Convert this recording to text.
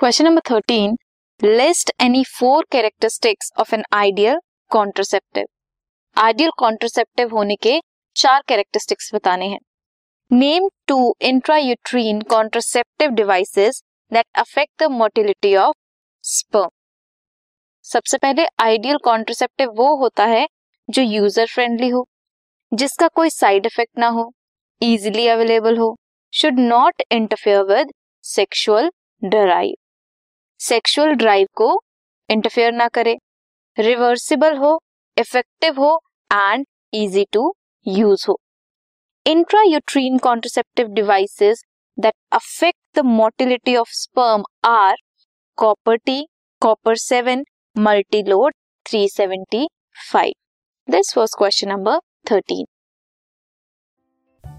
Question number 13. List any four characteristics of an ideal contraceptive. Ideal contraceptive होने के चार characteristics बताने हैं name two intrauterine contraceptive devices that affect the motility of sperm सबसे पहले ideal contraceptive वो होता है जो यूज़र फ्रेंडली हो, जिसका कोई साइड इफ़ेक्ट ना हो इजीली अवेलेबल हो should not interfere with sexual drive sexual drive को इंटरफेयर ना करे रिवर्सिबल हो इफ़ेक्टिव हो एंड इजी टू यूज़ हो। Intrauterine contraceptive devices that affect the motility of sperm are copper T copper seven multiload three seventy five this was question number thirteen